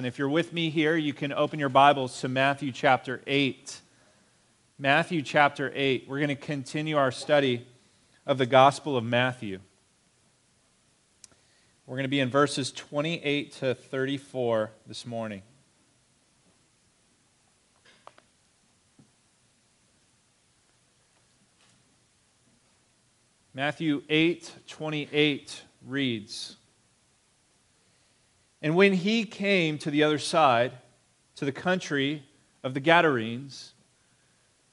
And if you're with me here, you can open your Bibles to Matthew chapter 8. Matthew chapter 8. We're going to continue our study of the Gospel of Matthew. We're going to be in verses 28 to 34 this morning. Matthew 8 28 reads, and when he came to the other side, to the country of the Gadarenes,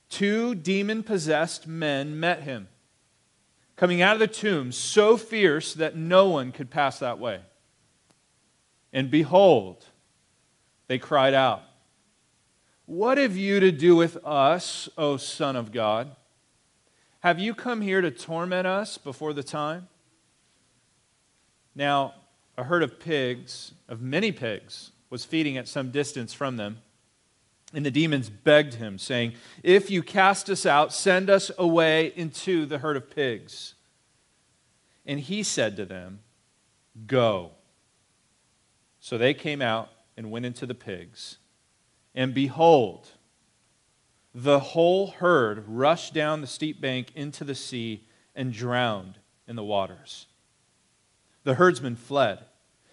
two demon possessed men met him, coming out of the tomb, so fierce that no one could pass that way. And behold, they cried out, What have you to do with us, O Son of God? Have you come here to torment us before the time? Now, a herd of pigs, of many pigs, was feeding at some distance from them. And the demons begged him, saying, If you cast us out, send us away into the herd of pigs. And he said to them, Go. So they came out and went into the pigs. And behold, the whole herd rushed down the steep bank into the sea and drowned in the waters. The herdsmen fled.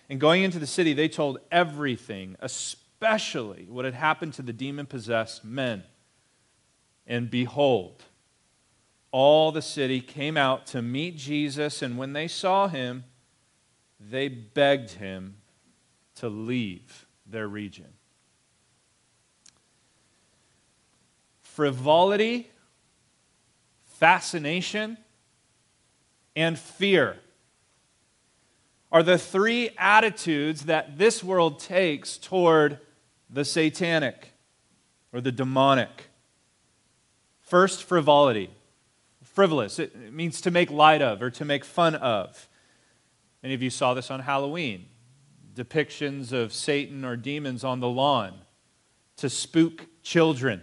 And going into the city, they told everything, especially what had happened to the demon possessed men. And behold, all the city came out to meet Jesus, and when they saw him, they begged him to leave their region. Frivolity, fascination, and fear are the three attitudes that this world takes toward the satanic or the demonic. First, frivolity. Frivolous. It means to make light of or to make fun of. Many of you saw this on Halloween. Depictions of Satan or demons on the lawn to spook children.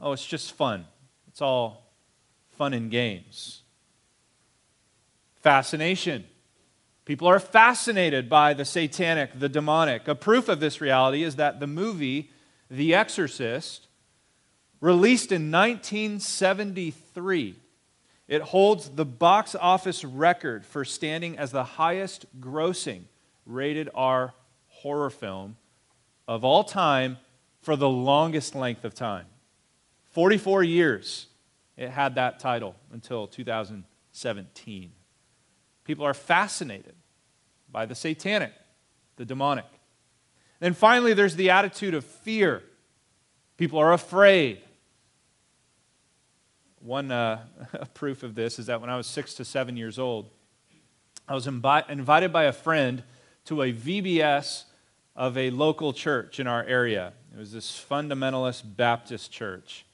Oh, it's just fun. It's all fun and games. Fascination. People are fascinated by the satanic, the demonic. A proof of this reality is that the movie The Exorcist, released in 1973, it holds the box office record for standing as the highest grossing rated R horror film of all time for the longest length of time. 44 years it had that title until 2017. People are fascinated by the satanic, the demonic. Then finally, there's the attitude of fear. People are afraid. One uh, proof of this is that when I was six to seven years old, I was imbi- invited by a friend to a VBS of a local church in our area. It was this fundamentalist Baptist church.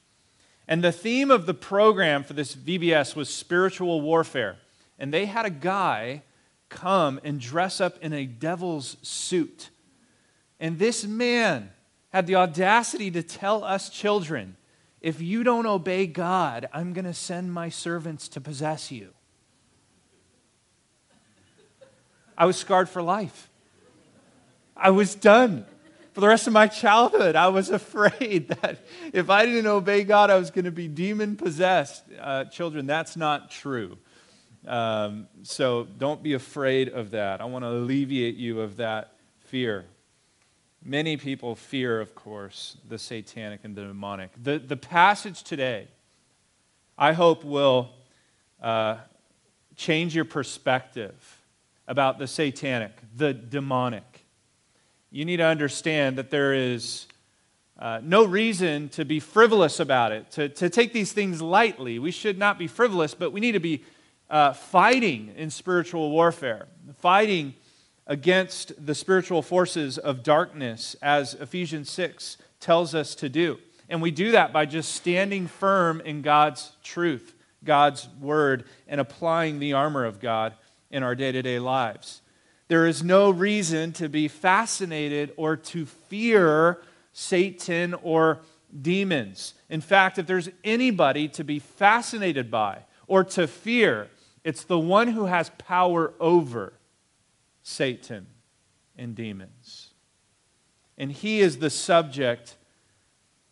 And the theme of the program for this VBS was spiritual warfare and they had a guy come and dress up in a devil's suit. And this man had the audacity to tell us children, if you don't obey God, I'm going to send my servants to possess you. I was scarred for life. I was done. For the rest of my childhood, I was afraid that if I didn't obey God, I was going to be demon possessed. Uh, children, that's not true. Um, so don't be afraid of that. I want to alleviate you of that fear. Many people fear, of course, the satanic and the demonic. The, the passage today, I hope, will uh, change your perspective about the satanic, the demonic. You need to understand that there is uh, no reason to be frivolous about it, to, to take these things lightly. We should not be frivolous, but we need to be uh, fighting in spiritual warfare, fighting against the spiritual forces of darkness, as Ephesians 6 tells us to do. And we do that by just standing firm in God's truth, God's word, and applying the armor of God in our day to day lives. There is no reason to be fascinated or to fear Satan or demons. In fact, if there's anybody to be fascinated by or to fear, it's the one who has power over Satan and demons. And he is the subject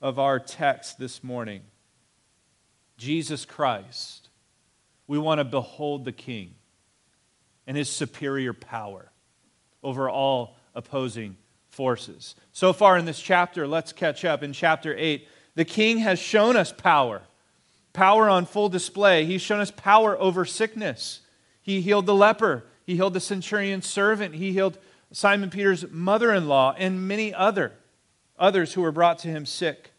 of our text this morning Jesus Christ. We want to behold the King and his superior power over all opposing forces. So far in this chapter, let's catch up. In chapter 8, the King has shown us power, power on full display. He's shown us power over sickness. He healed the leper, he healed the centurion's servant, he healed Simon Peter's mother in law, and many other, others who were brought to him sick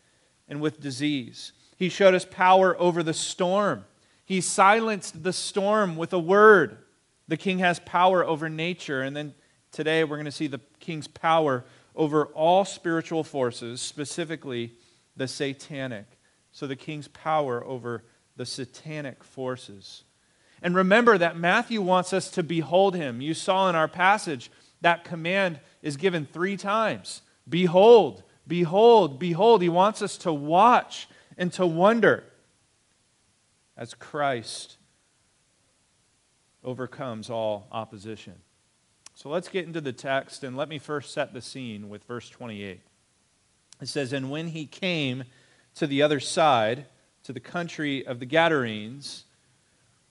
and with disease. He showed us power over the storm. He silenced the storm with a word. The king has power over nature. And then today we're going to see the king's power over all spiritual forces, specifically the satanic. So the king's power over the satanic forces. And remember that Matthew wants us to behold him. You saw in our passage that command is given three times Behold, behold, behold. He wants us to watch and to wonder as Christ overcomes all opposition. So let's get into the text and let me first set the scene with verse 28. It says, And when he came to the other side, to the country of the Gadarenes,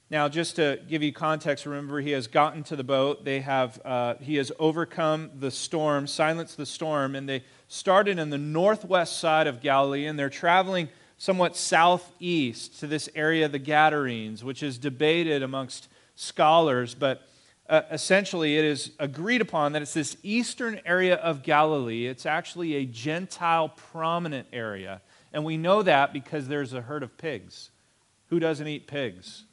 now, just to give you context, remember he has gotten to the boat. They have, uh, he has overcome the storm, silenced the storm, and they started in the northwest side of Galilee, and they're traveling somewhat southeast to this area of the Gadarenes, which is debated amongst scholars, but uh, essentially it is agreed upon that it's this eastern area of Galilee. It's actually a Gentile prominent area, and we know that because there's a herd of pigs. Who doesn't eat pigs?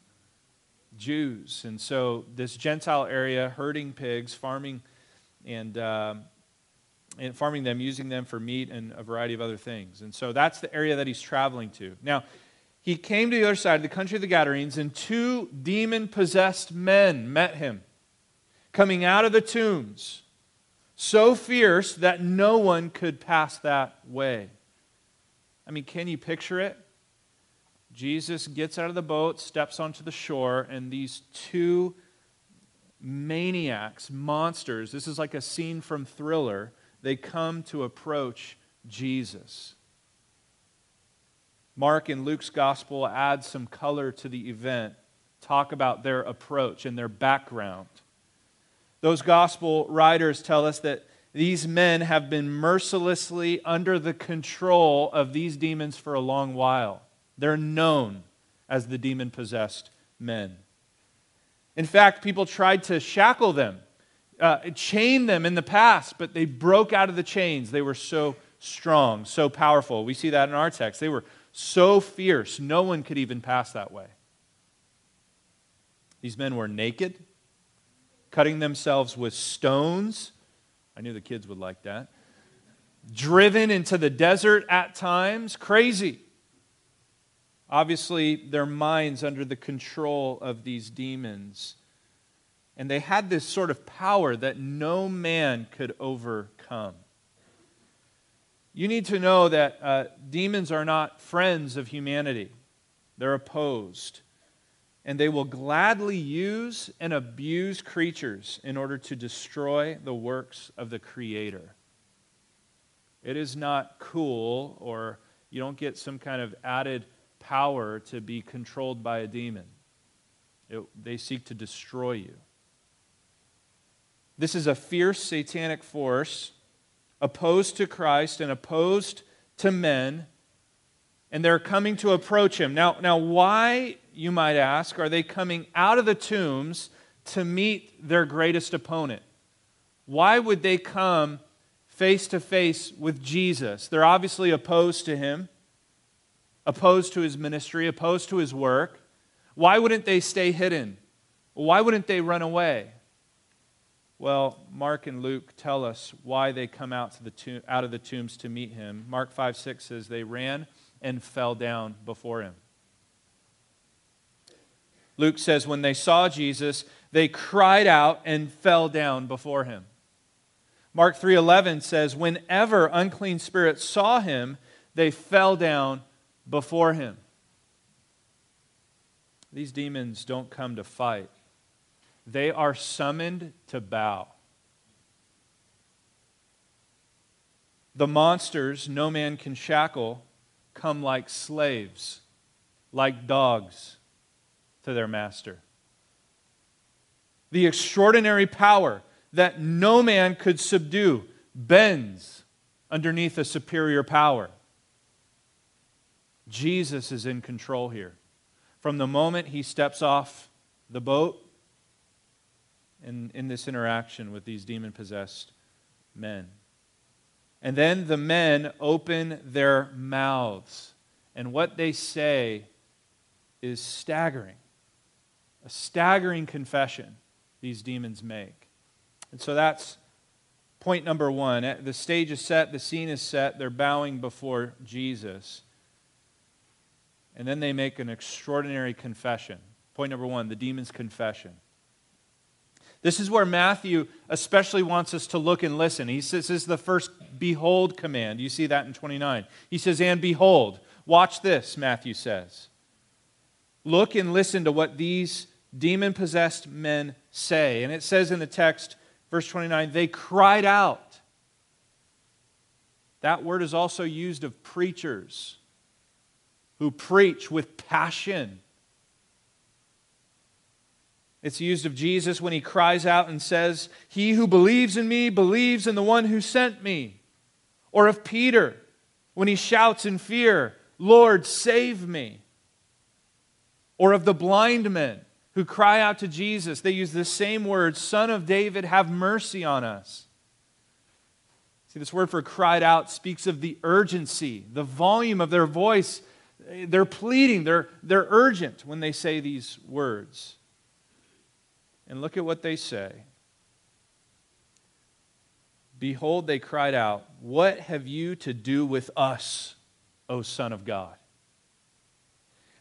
Jews. And so, this Gentile area, herding pigs, farming, and, uh, and farming them, using them for meat and a variety of other things. And so, that's the area that he's traveling to. Now, he came to the other side of the country of the Gadarenes, and two demon possessed men met him, coming out of the tombs, so fierce that no one could pass that way. I mean, can you picture it? Jesus gets out of the boat, steps onto the shore, and these two maniacs, monsters, this is like a scene from Thriller, they come to approach Jesus. Mark and Luke's gospel add some color to the event, talk about their approach and their background. Those gospel writers tell us that these men have been mercilessly under the control of these demons for a long while. They're known as the demon possessed men. In fact, people tried to shackle them, uh, chain them in the past, but they broke out of the chains. They were so strong, so powerful. We see that in our text. They were so fierce, no one could even pass that way. These men were naked, cutting themselves with stones. I knew the kids would like that. Driven into the desert at times, crazy. Obviously, their minds under the control of these demons. And they had this sort of power that no man could overcome. You need to know that uh, demons are not friends of humanity, they're opposed. And they will gladly use and abuse creatures in order to destroy the works of the Creator. It is not cool, or you don't get some kind of added power to be controlled by a demon. It, they seek to destroy you. This is a fierce satanic force opposed to Christ and opposed to men, and they're coming to approach him. Now, now why, you might ask, are they coming out of the tombs to meet their greatest opponent? Why would they come face to face with Jesus? They're obviously opposed to him opposed to his ministry, opposed to his work, why wouldn't they stay hidden? Why wouldn't they run away? Well, Mark and Luke tell us why they come out, to the tomb, out of the tombs to meet him. Mark 5 6 says they ran and fell down before him. Luke says when they saw Jesus, they cried out and fell down before him. Mark 3:11 says whenever unclean spirits saw him, they fell down before him. These demons don't come to fight, they are summoned to bow. The monsters no man can shackle come like slaves, like dogs to their master. The extraordinary power that no man could subdue bends underneath a superior power. Jesus is in control here. From the moment he steps off the boat in, in this interaction with these demon possessed men. And then the men open their mouths, and what they say is staggering. A staggering confession these demons make. And so that's point number one. Eh, the stage is set, the scene is set, they're bowing before Jesus. And then they make an extraordinary confession. Point number one the demon's confession. This is where Matthew especially wants us to look and listen. He says this is the first behold command. You see that in 29. He says, and behold. Watch this, Matthew says. Look and listen to what these demon possessed men say. And it says in the text, verse 29, they cried out. That word is also used of preachers who preach with passion it's used of Jesus when he cries out and says, He who believes in me believes in the one who sent me. Or of Peter when he shouts in fear, Lord, save me. Or of the blind men who cry out to Jesus. They use the same words, Son of David, have mercy on us. See, this word for cried out speaks of the urgency, the volume of their voice. They're pleading, they're, they're urgent when they say these words. And look at what they say. Behold, they cried out, What have you to do with us, O Son of God?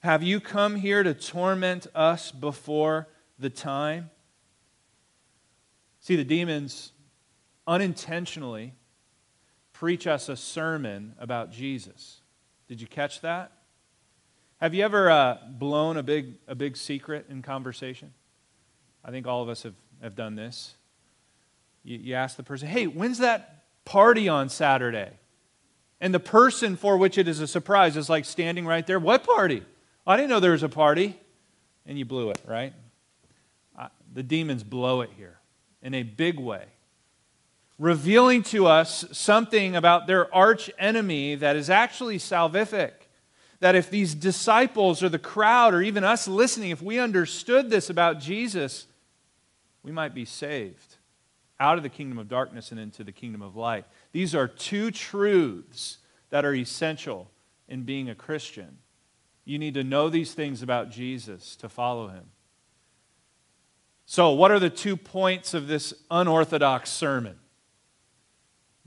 Have you come here to torment us before the time? See, the demons unintentionally preach us a sermon about Jesus. Did you catch that? Have you ever uh, blown a big, a big secret in conversation? I think all of us have, have done this. You, you ask the person, hey, when's that party on Saturday? And the person for which it is a surprise is like standing right there. What party? I didn't know there was a party. And you blew it, right? The demons blow it here in a big way, revealing to us something about their arch enemy that is actually salvific. That if these disciples or the crowd or even us listening, if we understood this about Jesus, we might be saved out of the kingdom of darkness and into the kingdom of light. These are two truths that are essential in being a Christian. You need to know these things about Jesus to follow him. So, what are the two points of this unorthodox sermon?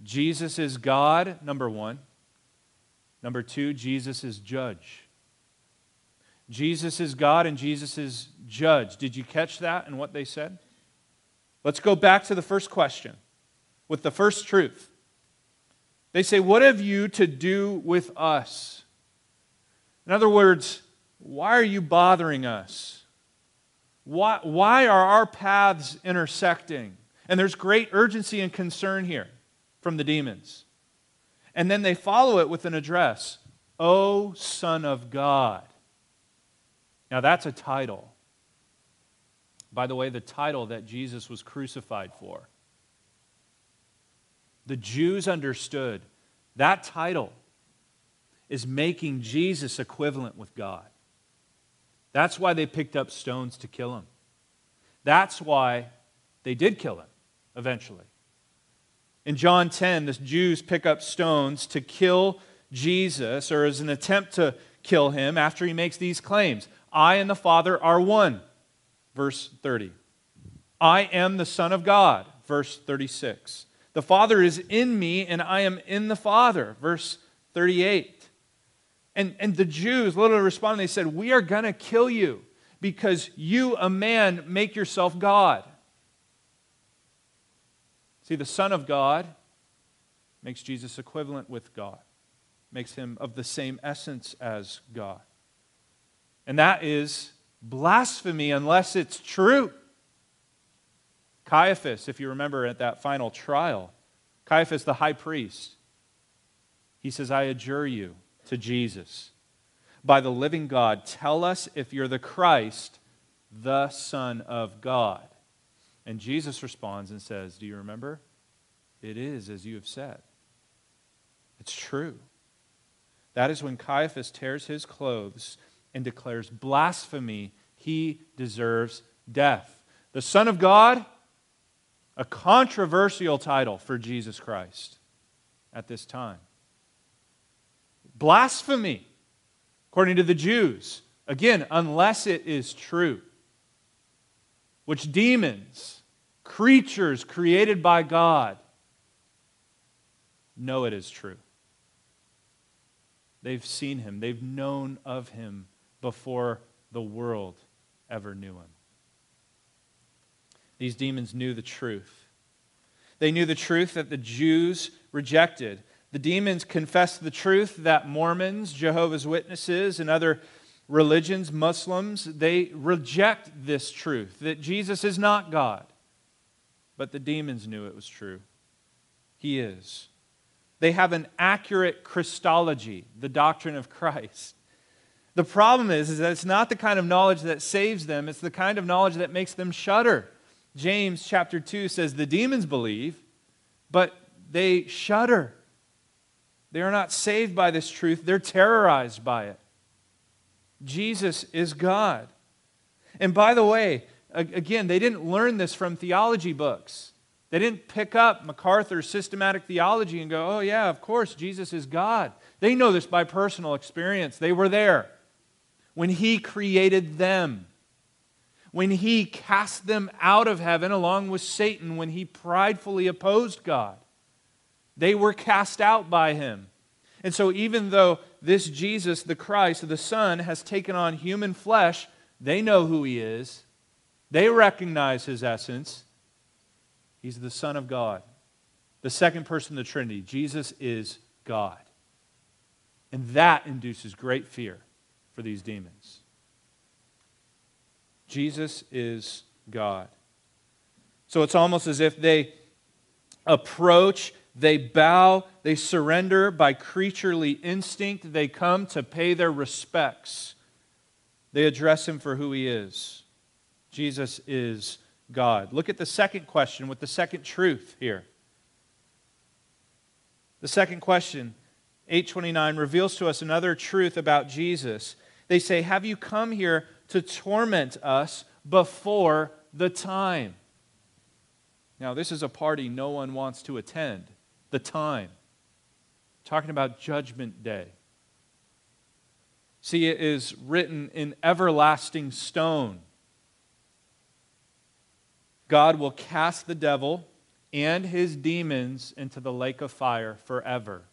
Jesus is God, number one. Number two, Jesus is judge. Jesus is God and Jesus is judge. Did you catch that and what they said? Let's go back to the first question with the first truth. They say, What have you to do with us? In other words, why are you bothering us? Why, why are our paths intersecting? And there's great urgency and concern here from the demons. And then they follow it with an address O Son of God. Now that's a title by the way, the title that Jesus was crucified for. The Jews understood that title is making Jesus equivalent with God. That's why they picked up stones to kill him. That's why they did kill him eventually. In John 10, the Jews pick up stones to kill Jesus or as an attempt to kill him after he makes these claims I and the Father are one verse 30. I am the Son of God, verse 36. The Father is in me, and I am in the Father, verse 38. And, and the Jews literally responded, they said, We are going to kill you because you, a man, make yourself God. See, the Son of God makes Jesus equivalent with God, makes him of the same essence as God. And that is blasphemy unless it's true. Caiaphas, if you remember at that final trial, Caiaphas, the high priest, He says, I adjure you to Jesus, by the living God, tell us if you're the Christ, the Son of God. And Jesus responds and says, Do you remember? It is as you have said. It's true. That is when Caiaphas tears his clothes and declares blasphemy. He deserves death. The Son of God, a controversial title for Jesus Christ at this time. Blasphemy, according to the Jews. Again, unless it is true, which demons, creatures created by God, know it is true. They've seen him, they've known of him before the world ever knew him. These demons knew the truth. They knew the truth that the Jews rejected. The demons confess the truth that Mormons, Jehovah's Witnesses, and other religions, Muslims, they reject this truth that Jesus is not God. But the demons knew it was true. He is. They have an accurate Christology, the doctrine of Christ. The problem is, is that it's not the kind of knowledge that saves them, it's the kind of knowledge that makes them shudder. James chapter 2 says the demons believe, but they shudder. They are not saved by this truth, they're terrorized by it. Jesus is God. And by the way, again, they didn't learn this from theology books. They didn't pick up MacArthur's systematic theology and go, oh, yeah, of course, Jesus is God. They know this by personal experience. They were there when He created them, when He cast them out of heaven along with Satan, when He pridefully opposed God. They were cast out by Him. And so, even though this Jesus, the Christ, the Son, has taken on human flesh, they know who He is, they recognize His essence He's the Son of God. The second person of the Trinity. Jesus is God. And that induces great fear for these demons. Jesus is God. So it's almost as if they approach, they bow, they surrender by creaturely instinct. They come to pay their respects. They address him for who he is. Jesus is God. Look at the second question with the second truth here. The second question, 829, reveals to us another truth about Jesus. They say, Have you come here to torment us before the time? Now, this is a party no one wants to attend. The time. Talking about Judgment Day. See, it is written in everlasting stone. God will cast the devil and his demons into the lake of fire forever.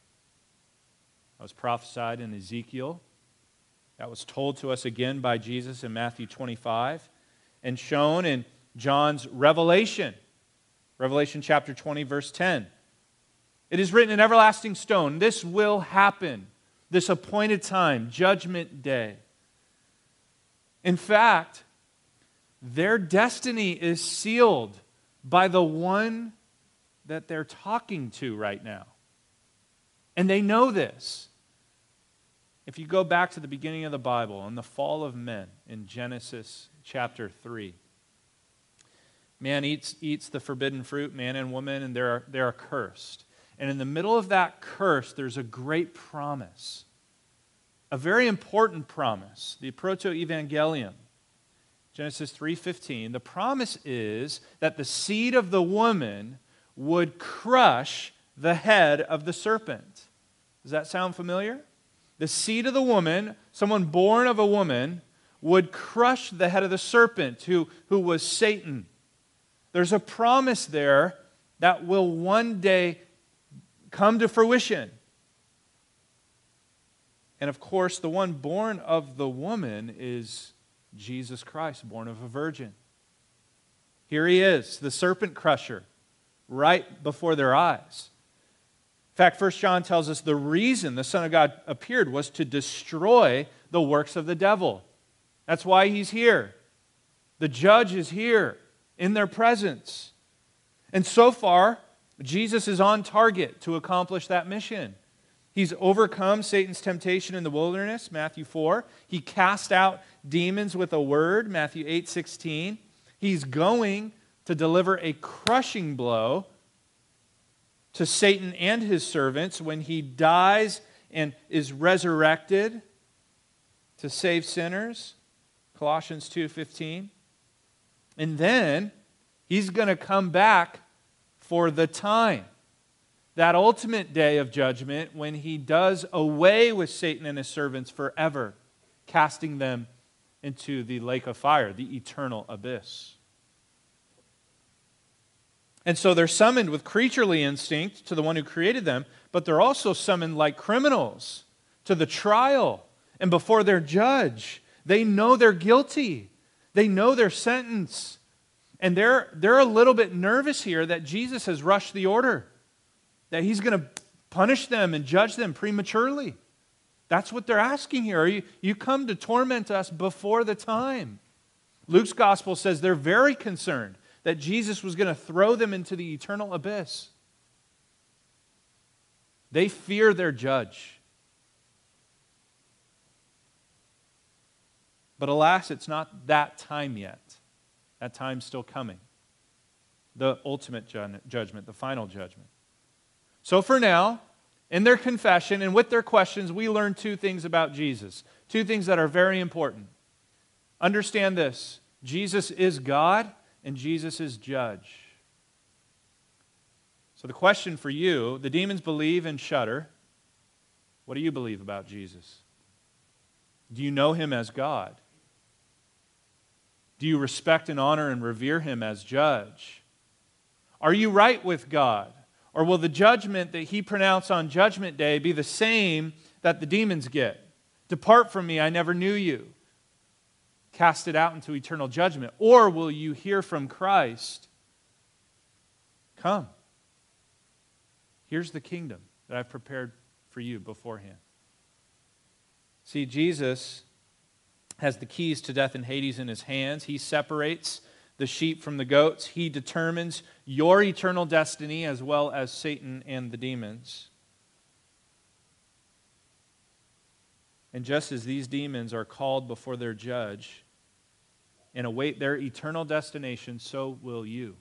That was prophesied in Ezekiel. That was told to us again by Jesus in Matthew 25 and shown in John's Revelation, Revelation chapter 20, verse 10. It is written in everlasting stone this will happen, this appointed time, judgment day. In fact, their destiny is sealed by the one that they're talking to right now. And they know this. If you go back to the beginning of the Bible and the fall of men in Genesis chapter 3, man eats, eats the forbidden fruit, man and woman, and they're, they're cursed. And in the middle of that curse, there's a great promise, a very important promise, the proto evangelium. Genesis 3:15, the promise is that the seed of the woman would crush the head of the serpent. Does that sound familiar? The seed of the woman, someone born of a woman, would crush the head of the serpent, who, who was Satan. There's a promise there that will one day come to fruition. And of course, the one born of the woman is Jesus Christ, born of a virgin. Here he is, the serpent crusher, right before their eyes. In fact, 1 John tells us the reason the Son of God appeared was to destroy the works of the devil. That's why he's here. The judge is here in their presence. And so far, Jesus is on target to accomplish that mission. He's overcome Satan's temptation in the wilderness, Matthew 4. He cast out demons with a word, Matthew 8 16. He's going to deliver a crushing blow to Satan and his servants when he dies and is resurrected to save sinners, Colossians 2:15. And then he's going to come back for the time that ultimate day of judgment when he does away with Satan and his servants forever, casting them into the lake of fire, the eternal abyss. And so they're summoned with creaturely instinct to the one who created them, but they're also summoned like criminals to the trial and before their judge. They know they're guilty, they know their sentence. And they're, they're a little bit nervous here that Jesus has rushed the order that he's going to punish them and judge them prematurely. That's what they're asking here. You, you come to torment us before the time. Luke's gospel says they're very concerned that Jesus was going to throw them into the eternal abyss. They fear their judge. But alas, it's not that time yet. That time's still coming. The ultimate judgment, the final judgment. So for now, in their confession and with their questions, we learn two things about Jesus. Two things that are very important. Understand this Jesus is God and Jesus is judge. So the question for you the demons believe and shudder. What do you believe about Jesus? Do you know him as God? Do you respect and honor and revere him as judge? Are you right with God? Or will the judgment that he pronounced on Judgment Day be the same that the demons get? Depart from me, I never knew you. Cast it out into eternal judgment. Or will you hear from Christ? Come. Here's the kingdom that I've prepared for you beforehand. See, Jesus has the keys to death and Hades in his hands. He separates the sheep from the goats. He determines your eternal destiny as well as Satan and the demons. And just as these demons are called before their judge and await their eternal destination, so will you.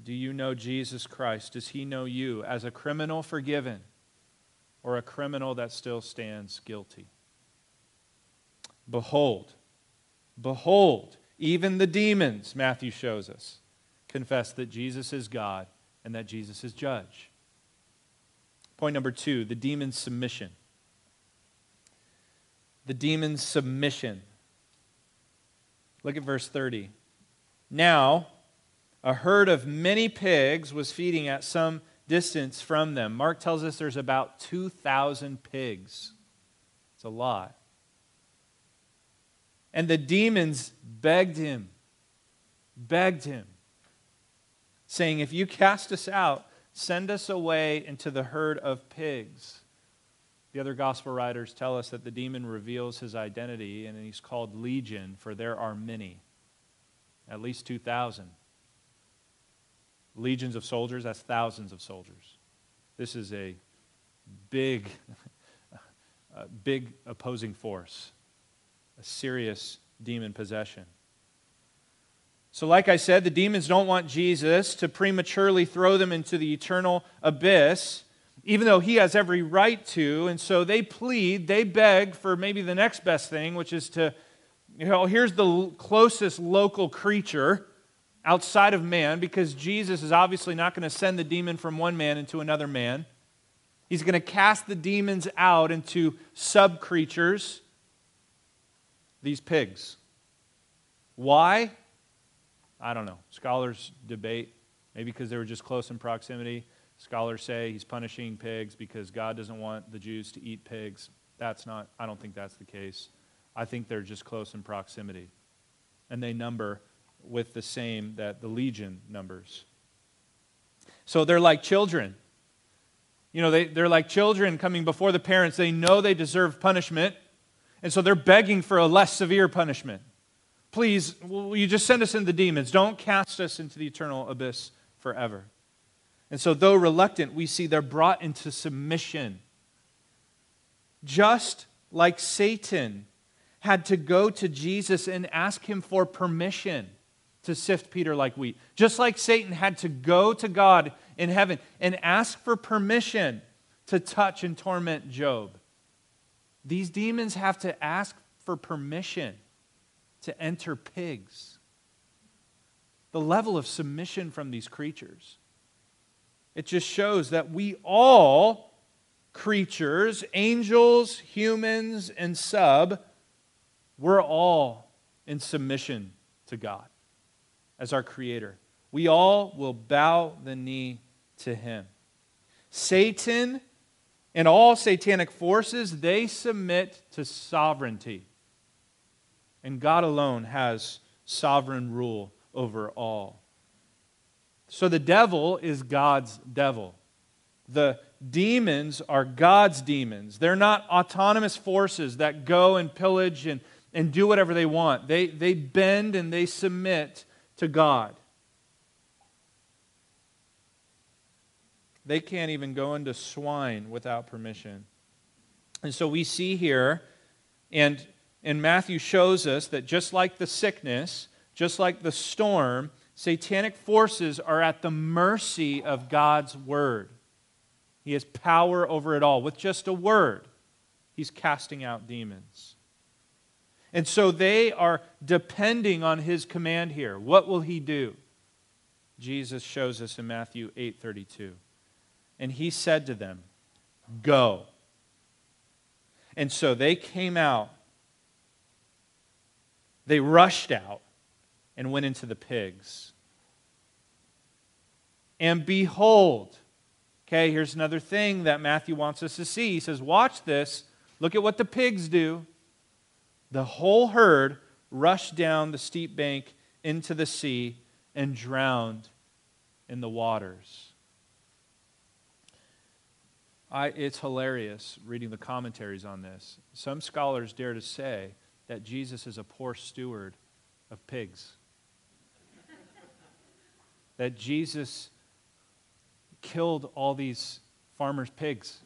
Do you know Jesus Christ? Does he know you as a criminal forgiven or a criminal that still stands guilty? Behold, behold, even the demons, Matthew shows us, confess that Jesus is God and that Jesus is judge. Point number two the demon's submission. The demon's submission. Look at verse 30. Now, a herd of many pigs was feeding at some distance from them. Mark tells us there's about 2,000 pigs. It's a lot. And the demons begged him, begged him, saying, If you cast us out, send us away into the herd of pigs. The other gospel writers tell us that the demon reveals his identity, and he's called Legion, for there are many, at least 2,000. Legions of soldiers, that's thousands of soldiers. This is a big, a big opposing force a serious demon possession. So, like I said, the demons don't want Jesus to prematurely throw them into the eternal abyss, even though he has every right to. And so they plead, they beg for maybe the next best thing, which is to, you know, here's the closest local creature outside of man, because Jesus is obviously not going to send the demon from one man into another man. He's going to cast the demons out into sub creatures these pigs. Why? I don't know. Scholars debate. Maybe because they were just close in proximity. Scholars say he's punishing pigs because God doesn't want the Jews to eat pigs. That's not, I don't think that's the case. I think they're just close in proximity. And they number with the same that the legion numbers. So they're like children. You know, they, they're like children coming before the parents. They know they deserve punishment. And so they're begging for a less severe punishment. Please, will you just send us into the demons? Don't cast us into the eternal abyss forever. And so, though reluctant, we see they're brought into submission. Just like Satan had to go to Jesus and ask him for permission to sift Peter like wheat. Just like Satan had to go to God in heaven and ask for permission to touch and torment Job. These demons have to ask for permission to enter pigs. The level of submission from these creatures. It just shows that we all creatures, angels, humans, and sub, we're all in submission to God as our creator. We all will bow the knee to him. Satan and all satanic forces, they submit to sovereignty. And God alone has sovereign rule over all. So the devil is God's devil. The demons are God's demons. They're not autonomous forces that go and pillage and, and do whatever they want. They, they bend and they submit to God. They can't even go into swine without permission. And so we see here, and, and Matthew shows us that just like the sickness, just like the storm, satanic forces are at the mercy of God's word. He has power over it all. With just a word, he's casting out demons. And so they are depending on his command here. What will he do? Jesus shows us in Matthew 8:32. And he said to them, "Go." And so they came out. They rushed out and went into the pigs. And behold, okay, here's another thing that Matthew wants us to see. He says, Watch this. Look at what the pigs do. The whole herd rushed down the steep bank into the sea and drowned in the waters. I, it's hilarious reading the commentaries on this. Some scholars dare to say that Jesus is a poor steward of pigs. that Jesus killed all these farmers' pigs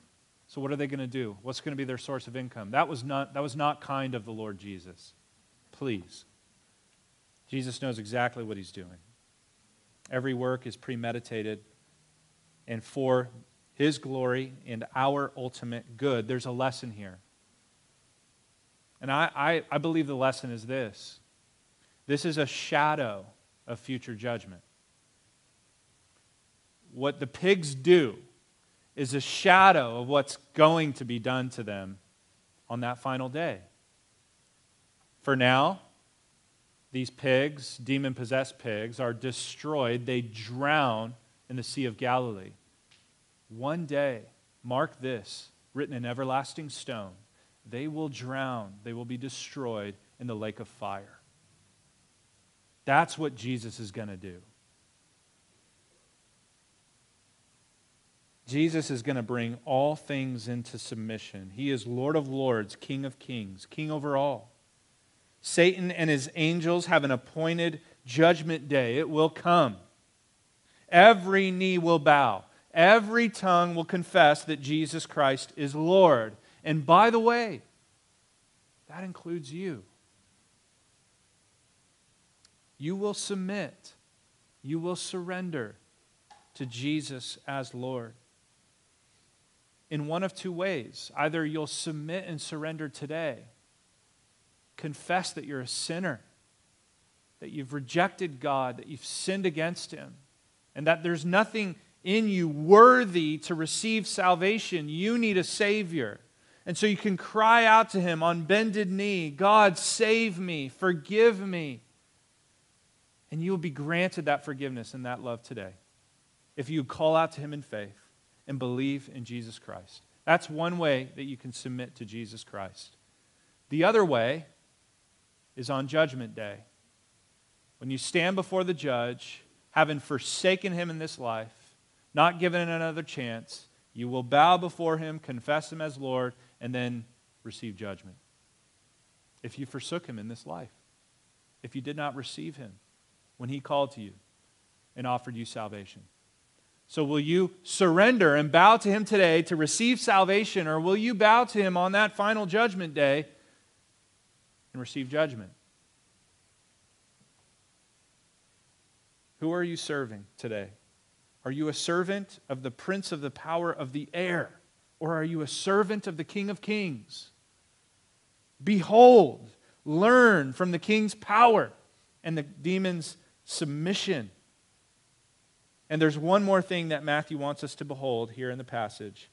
so what are they going to do? What's going to be their source of income? That was not, that was not kind of the Lord Jesus. Please. Jesus knows exactly what he's doing. Every work is premeditated and for his glory and our ultimate good. There's a lesson here. And I, I, I believe the lesson is this this is a shadow of future judgment. What the pigs do is a shadow of what's going to be done to them on that final day. For now, these pigs, demon possessed pigs, are destroyed. They drown in the Sea of Galilee. One day, mark this, written in everlasting stone, they will drown, they will be destroyed in the lake of fire. That's what Jesus is going to do. Jesus is going to bring all things into submission. He is Lord of lords, King of kings, King over all. Satan and his angels have an appointed judgment day. It will come. Every knee will bow, every tongue will confess that Jesus Christ is Lord. And by the way, that includes you. You will submit, you will surrender to Jesus as Lord in one of two ways. Either you'll submit and surrender today, confess that you're a sinner, that you've rejected God, that you've sinned against Him, and that there's nothing in you worthy to receive salvation. You need a Savior. And so you can cry out to Him on bended knee God, save me, forgive me. And you will be granted that forgiveness and that love today if you call out to Him in faith and believe in Jesus Christ. That's one way that you can submit to Jesus Christ. The other way is on Judgment Day. When you stand before the judge, having forsaken him in this life, not given another chance, you will bow before him, confess him as Lord, and then receive judgment. If you forsook him in this life, if you did not receive him when he called to you and offered you salvation. So, will you surrender and bow to Him today to receive salvation, or will you bow to Him on that final judgment day and receive judgment? Who are you serving today? Are you a servant of the prince of the power of the air, or are you a servant of the King of Kings? Behold, learn from the king's power and the demon's submission. And there's one more thing that Matthew wants us to behold here in the passage.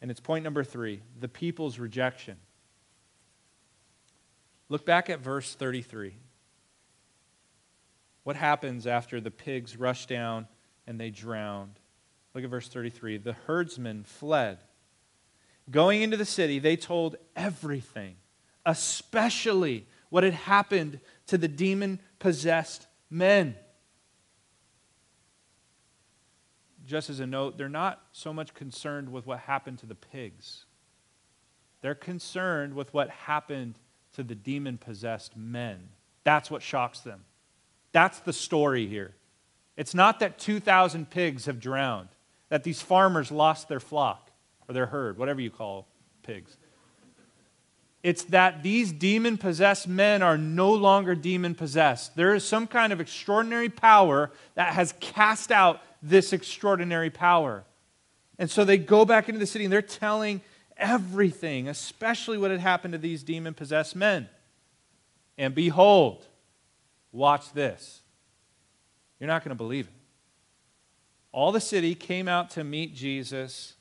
And it's point number three the people's rejection. Look back at verse 33. What happens after the pigs rush down and they drowned? Look at verse 33. The herdsmen fled. Going into the city, they told everything, especially what had happened to the demon possessed men. Just as a note, they're not so much concerned with what happened to the pigs. They're concerned with what happened to the demon possessed men. That's what shocks them. That's the story here. It's not that 2,000 pigs have drowned, that these farmers lost their flock or their herd, whatever you call pigs. It's that these demon possessed men are no longer demon possessed. There is some kind of extraordinary power that has cast out this extraordinary power. And so they go back into the city and they're telling everything, especially what had happened to these demon possessed men. And behold, watch this. You're not going to believe it. All the city came out to meet Jesus,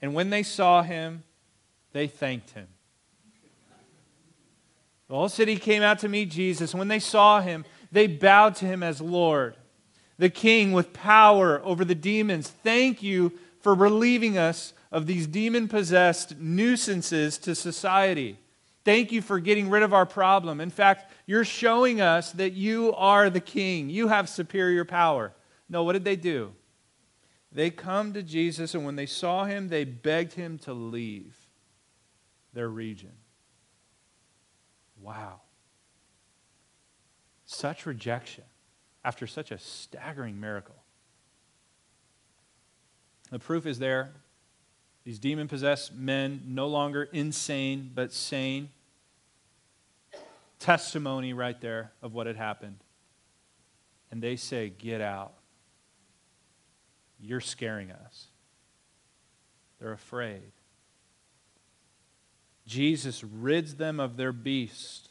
and when they saw him, they thanked him. The whole city came out to meet Jesus. and When they saw him, they bowed to him as Lord the king with power over the demons. Thank you for relieving us of these demon possessed nuisances to society. Thank you for getting rid of our problem. In fact, you're showing us that you are the king. You have superior power. No, what did they do? They come to Jesus, and when they saw him, they begged him to leave their region. Wow. Such rejection after such a staggering miracle. The proof is there. These demon possessed men, no longer insane, but sane. Testimony right there of what had happened. And they say, Get out. You're scaring us. They're afraid. Jesus rids them of their beast,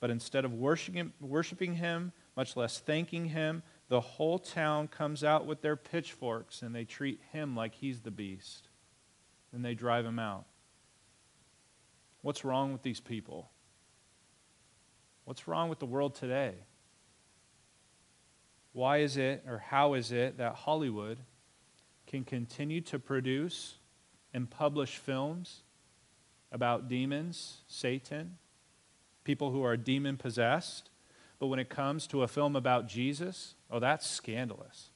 but instead of worshiping, worshiping him much less thanking him. The whole town comes out with their pitchforks and they treat him like he's the beast. And they drive him out. What's wrong with these people? What's wrong with the world today? Why is it, or how is it, that Hollywood can continue to produce and publish films about demons, Satan, people who are demon possessed, but when it comes to a film about Jesus, oh, that's scandalous.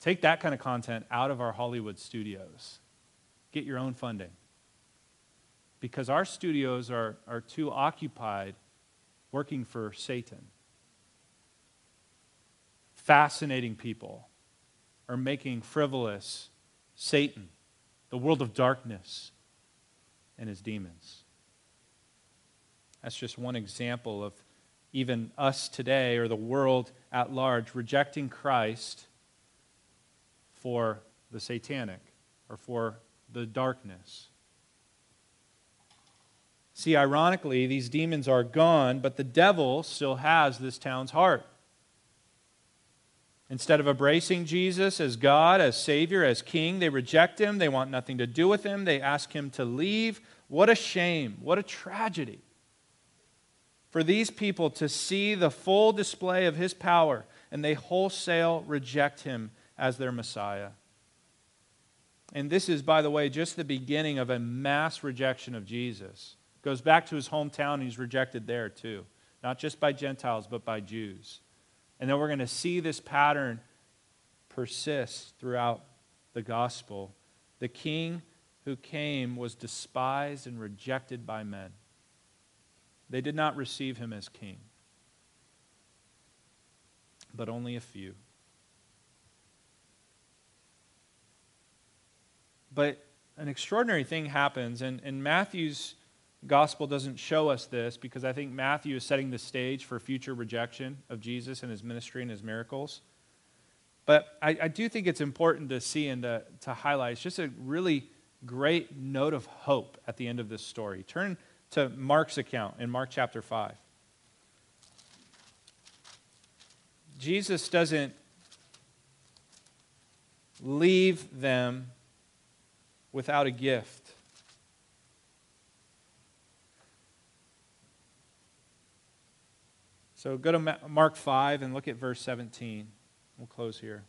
Take that kind of content out of our Hollywood studios. Get your own funding. Because our studios are, are too occupied working for Satan. Fascinating people are making frivolous Satan, the world of darkness, and his demons. That's just one example of even us today or the world at large rejecting Christ for the satanic or for the darkness. See, ironically, these demons are gone, but the devil still has this town's heart. Instead of embracing Jesus as God, as Savior, as King, they reject him. They want nothing to do with him. They ask him to leave. What a shame. What a tragedy for these people to see the full display of his power, and they wholesale reject him as their Messiah. And this is, by the way, just the beginning of a mass rejection of Jesus. Goes back to his hometown, and he's rejected there too. Not just by Gentiles, but by Jews. And then we're going to see this pattern persist throughout the gospel. The king who came was despised and rejected by men. They did not receive him as king, but only a few. But an extraordinary thing happens, and, and Matthew's gospel doesn't show us this because I think Matthew is setting the stage for future rejection of Jesus and his ministry and his miracles. But I, I, do think it's important to see and to, to highlight. It's just a really great note of hope at the end of this story. Turn to Mark's account in Mark chapter 5. Jesus doesn't leave them without a gift. So go to Mark 5 and look at verse 17. We'll close here.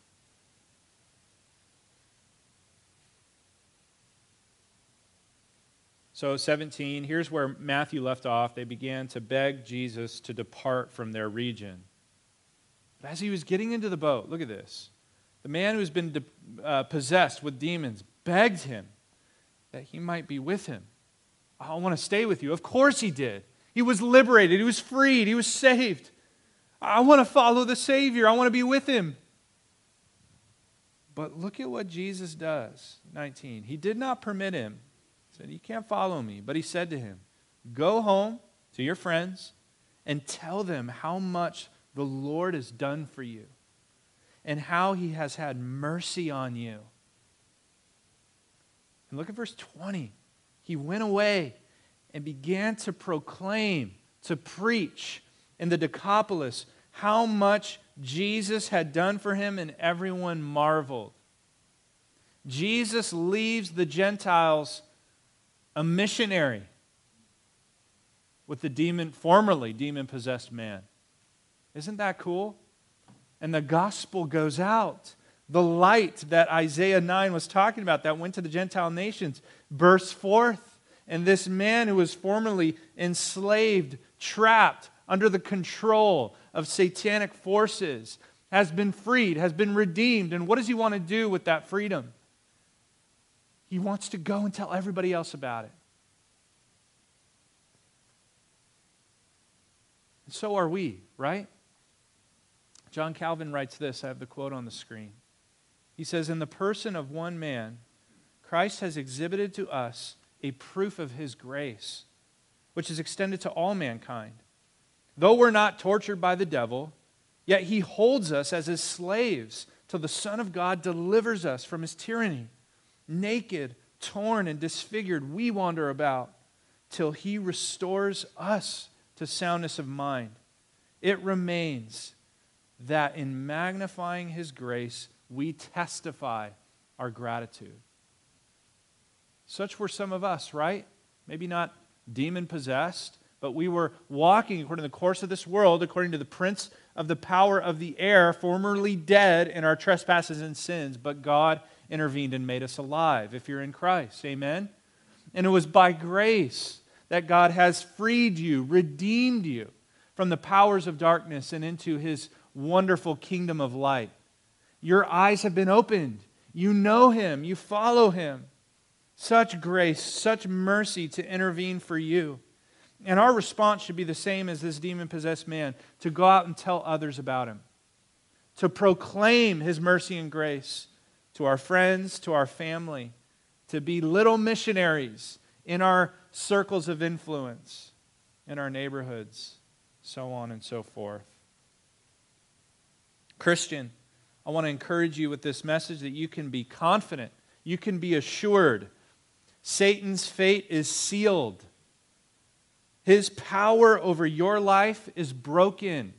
So, 17, here's where Matthew left off. They began to beg Jesus to depart from their region. But as he was getting into the boat, look at this. The man who's been de- uh, possessed with demons begged him that he might be with him. I want to stay with you. Of course he did. He was liberated, he was freed, he was saved. I want to follow the Savior, I want to be with him. But look at what Jesus does. 19. He did not permit him. Said, You can't follow me. But he said to him, Go home to your friends and tell them how much the Lord has done for you and how he has had mercy on you. And look at verse 20. He went away and began to proclaim, to preach in the Decapolis how much Jesus had done for him, and everyone marveled. Jesus leaves the Gentiles a missionary with the demon, formerly demon possessed man. Isn't that cool? And the gospel goes out. The light that Isaiah 9 was talking about that went to the Gentile nations bursts forth. And this man who was formerly enslaved, trapped, under the control of satanic forces, has been freed, has been redeemed. And what does he want to do with that freedom? He wants to go and tell everybody else about it. And so are we, right? John Calvin writes this. I have the quote on the screen. He says, In the person of one man, Christ has exhibited to us a proof of his grace, which is extended to all mankind. Though we're not tortured by the devil, yet he holds us as his slaves till the Son of God delivers us from his tyranny. Naked, torn, and disfigured, we wander about till he restores us to soundness of mind. It remains that in magnifying his grace, we testify our gratitude. Such were some of us, right? Maybe not demon possessed, but we were walking according to the course of this world, according to the prince of the power of the air, formerly dead in our trespasses and sins, but God intervened and made us alive if you're in Christ. Amen? And it was by grace that God has freed you, redeemed you from the powers of darkness and into his wonderful kingdom of light. Your eyes have been opened. You know him, you follow him. Such grace, such mercy to intervene for you. And our response should be the same as this demon possessed man to go out and tell others about him, to proclaim his mercy and grace to our friends, to our family, to be little missionaries in our circles of influence, in our neighborhoods, so on and so forth. Christian, I want to encourage you with this message that you can be confident, you can be assured. Satan's fate is sealed. His power over your life is broken.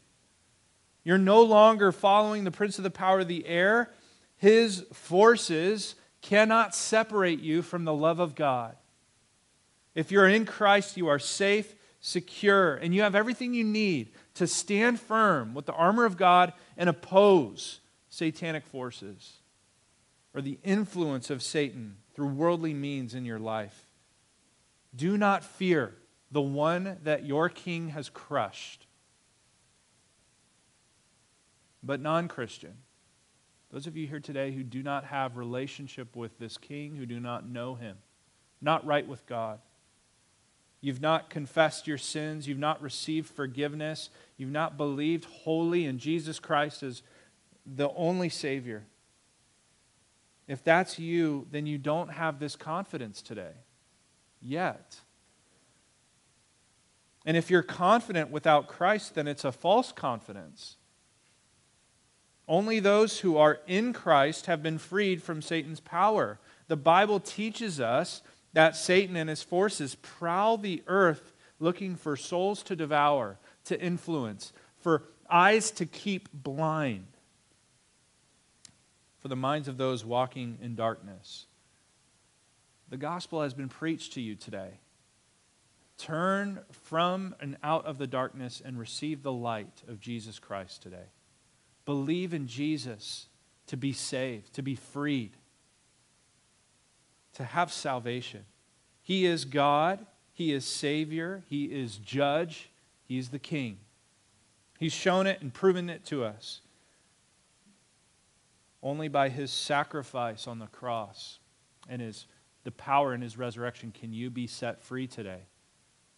You're no longer following the prince of the power of the air. His forces cannot separate you from the love of God. If you're in Christ, you are safe, secure, and you have everything you need to stand firm with the armor of God and oppose satanic forces or the influence of Satan through worldly means in your life. Do not fear the one that your king has crushed. But non Christian, those of you here today who do not have relationship with this king, who do not know him, not right with God, you've not confessed your sins, you've not received forgiveness, you've not believed wholly in Jesus Christ as the only Savior. If that's you, then you don't have this confidence today. Yet. And if you're confident without Christ, then it's a false confidence. Only those who are in Christ have been freed from Satan's power. The Bible teaches us that Satan and his forces prowl the earth looking for souls to devour, to influence, for eyes to keep blind, for the minds of those walking in darkness. The gospel has been preached to you today. Turn from and out of the darkness and receive the light of Jesus Christ today. Believe in Jesus to be saved, to be freed, to have salvation. He is God, He is Savior, He is Judge, He is the King. He's shown it and proven it to us. Only by His sacrifice on the cross and His, the power in His resurrection can you be set free today.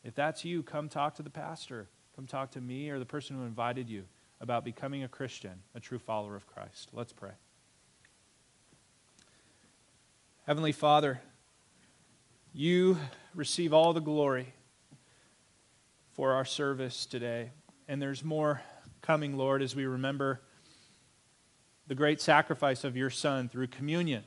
If that's you, come talk to the pastor. Come talk to me or the person who invited you about becoming a Christian, a true follower of Christ. Let's pray. Heavenly Father, you receive all the glory for our service today. And there's more coming, Lord, as we remember the great sacrifice of your Son through communion.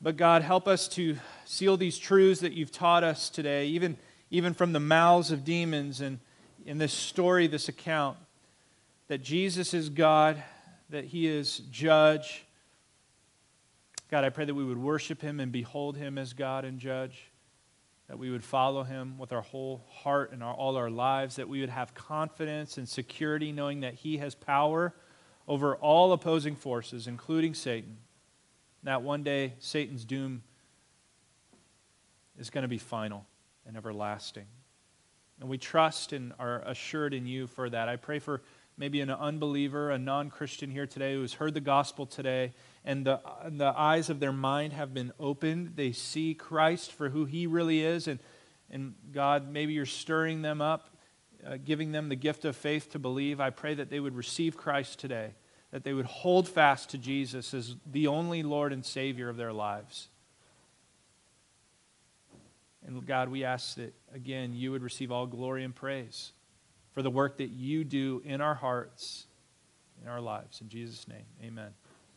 But God, help us to seal these truths that you've taught us today, even, even from the mouths of demons and in this story, this account that Jesus is God, that He is judge. God, I pray that we would worship Him and behold Him as God and judge, that we would follow Him with our whole heart and our, all our lives, that we would have confidence and security knowing that He has power over all opposing forces, including Satan. That one day Satan's doom is going to be final and everlasting. And we trust and are assured in you for that. I pray for maybe an unbeliever, a non Christian here today who has heard the gospel today, and the, the eyes of their mind have been opened. They see Christ for who he really is. And, and God, maybe you're stirring them up, uh, giving them the gift of faith to believe. I pray that they would receive Christ today, that they would hold fast to Jesus as the only Lord and Savior of their lives. And God, we ask that, again, you would receive all glory and praise for the work that you do in our hearts, in our lives. In Jesus' name, amen.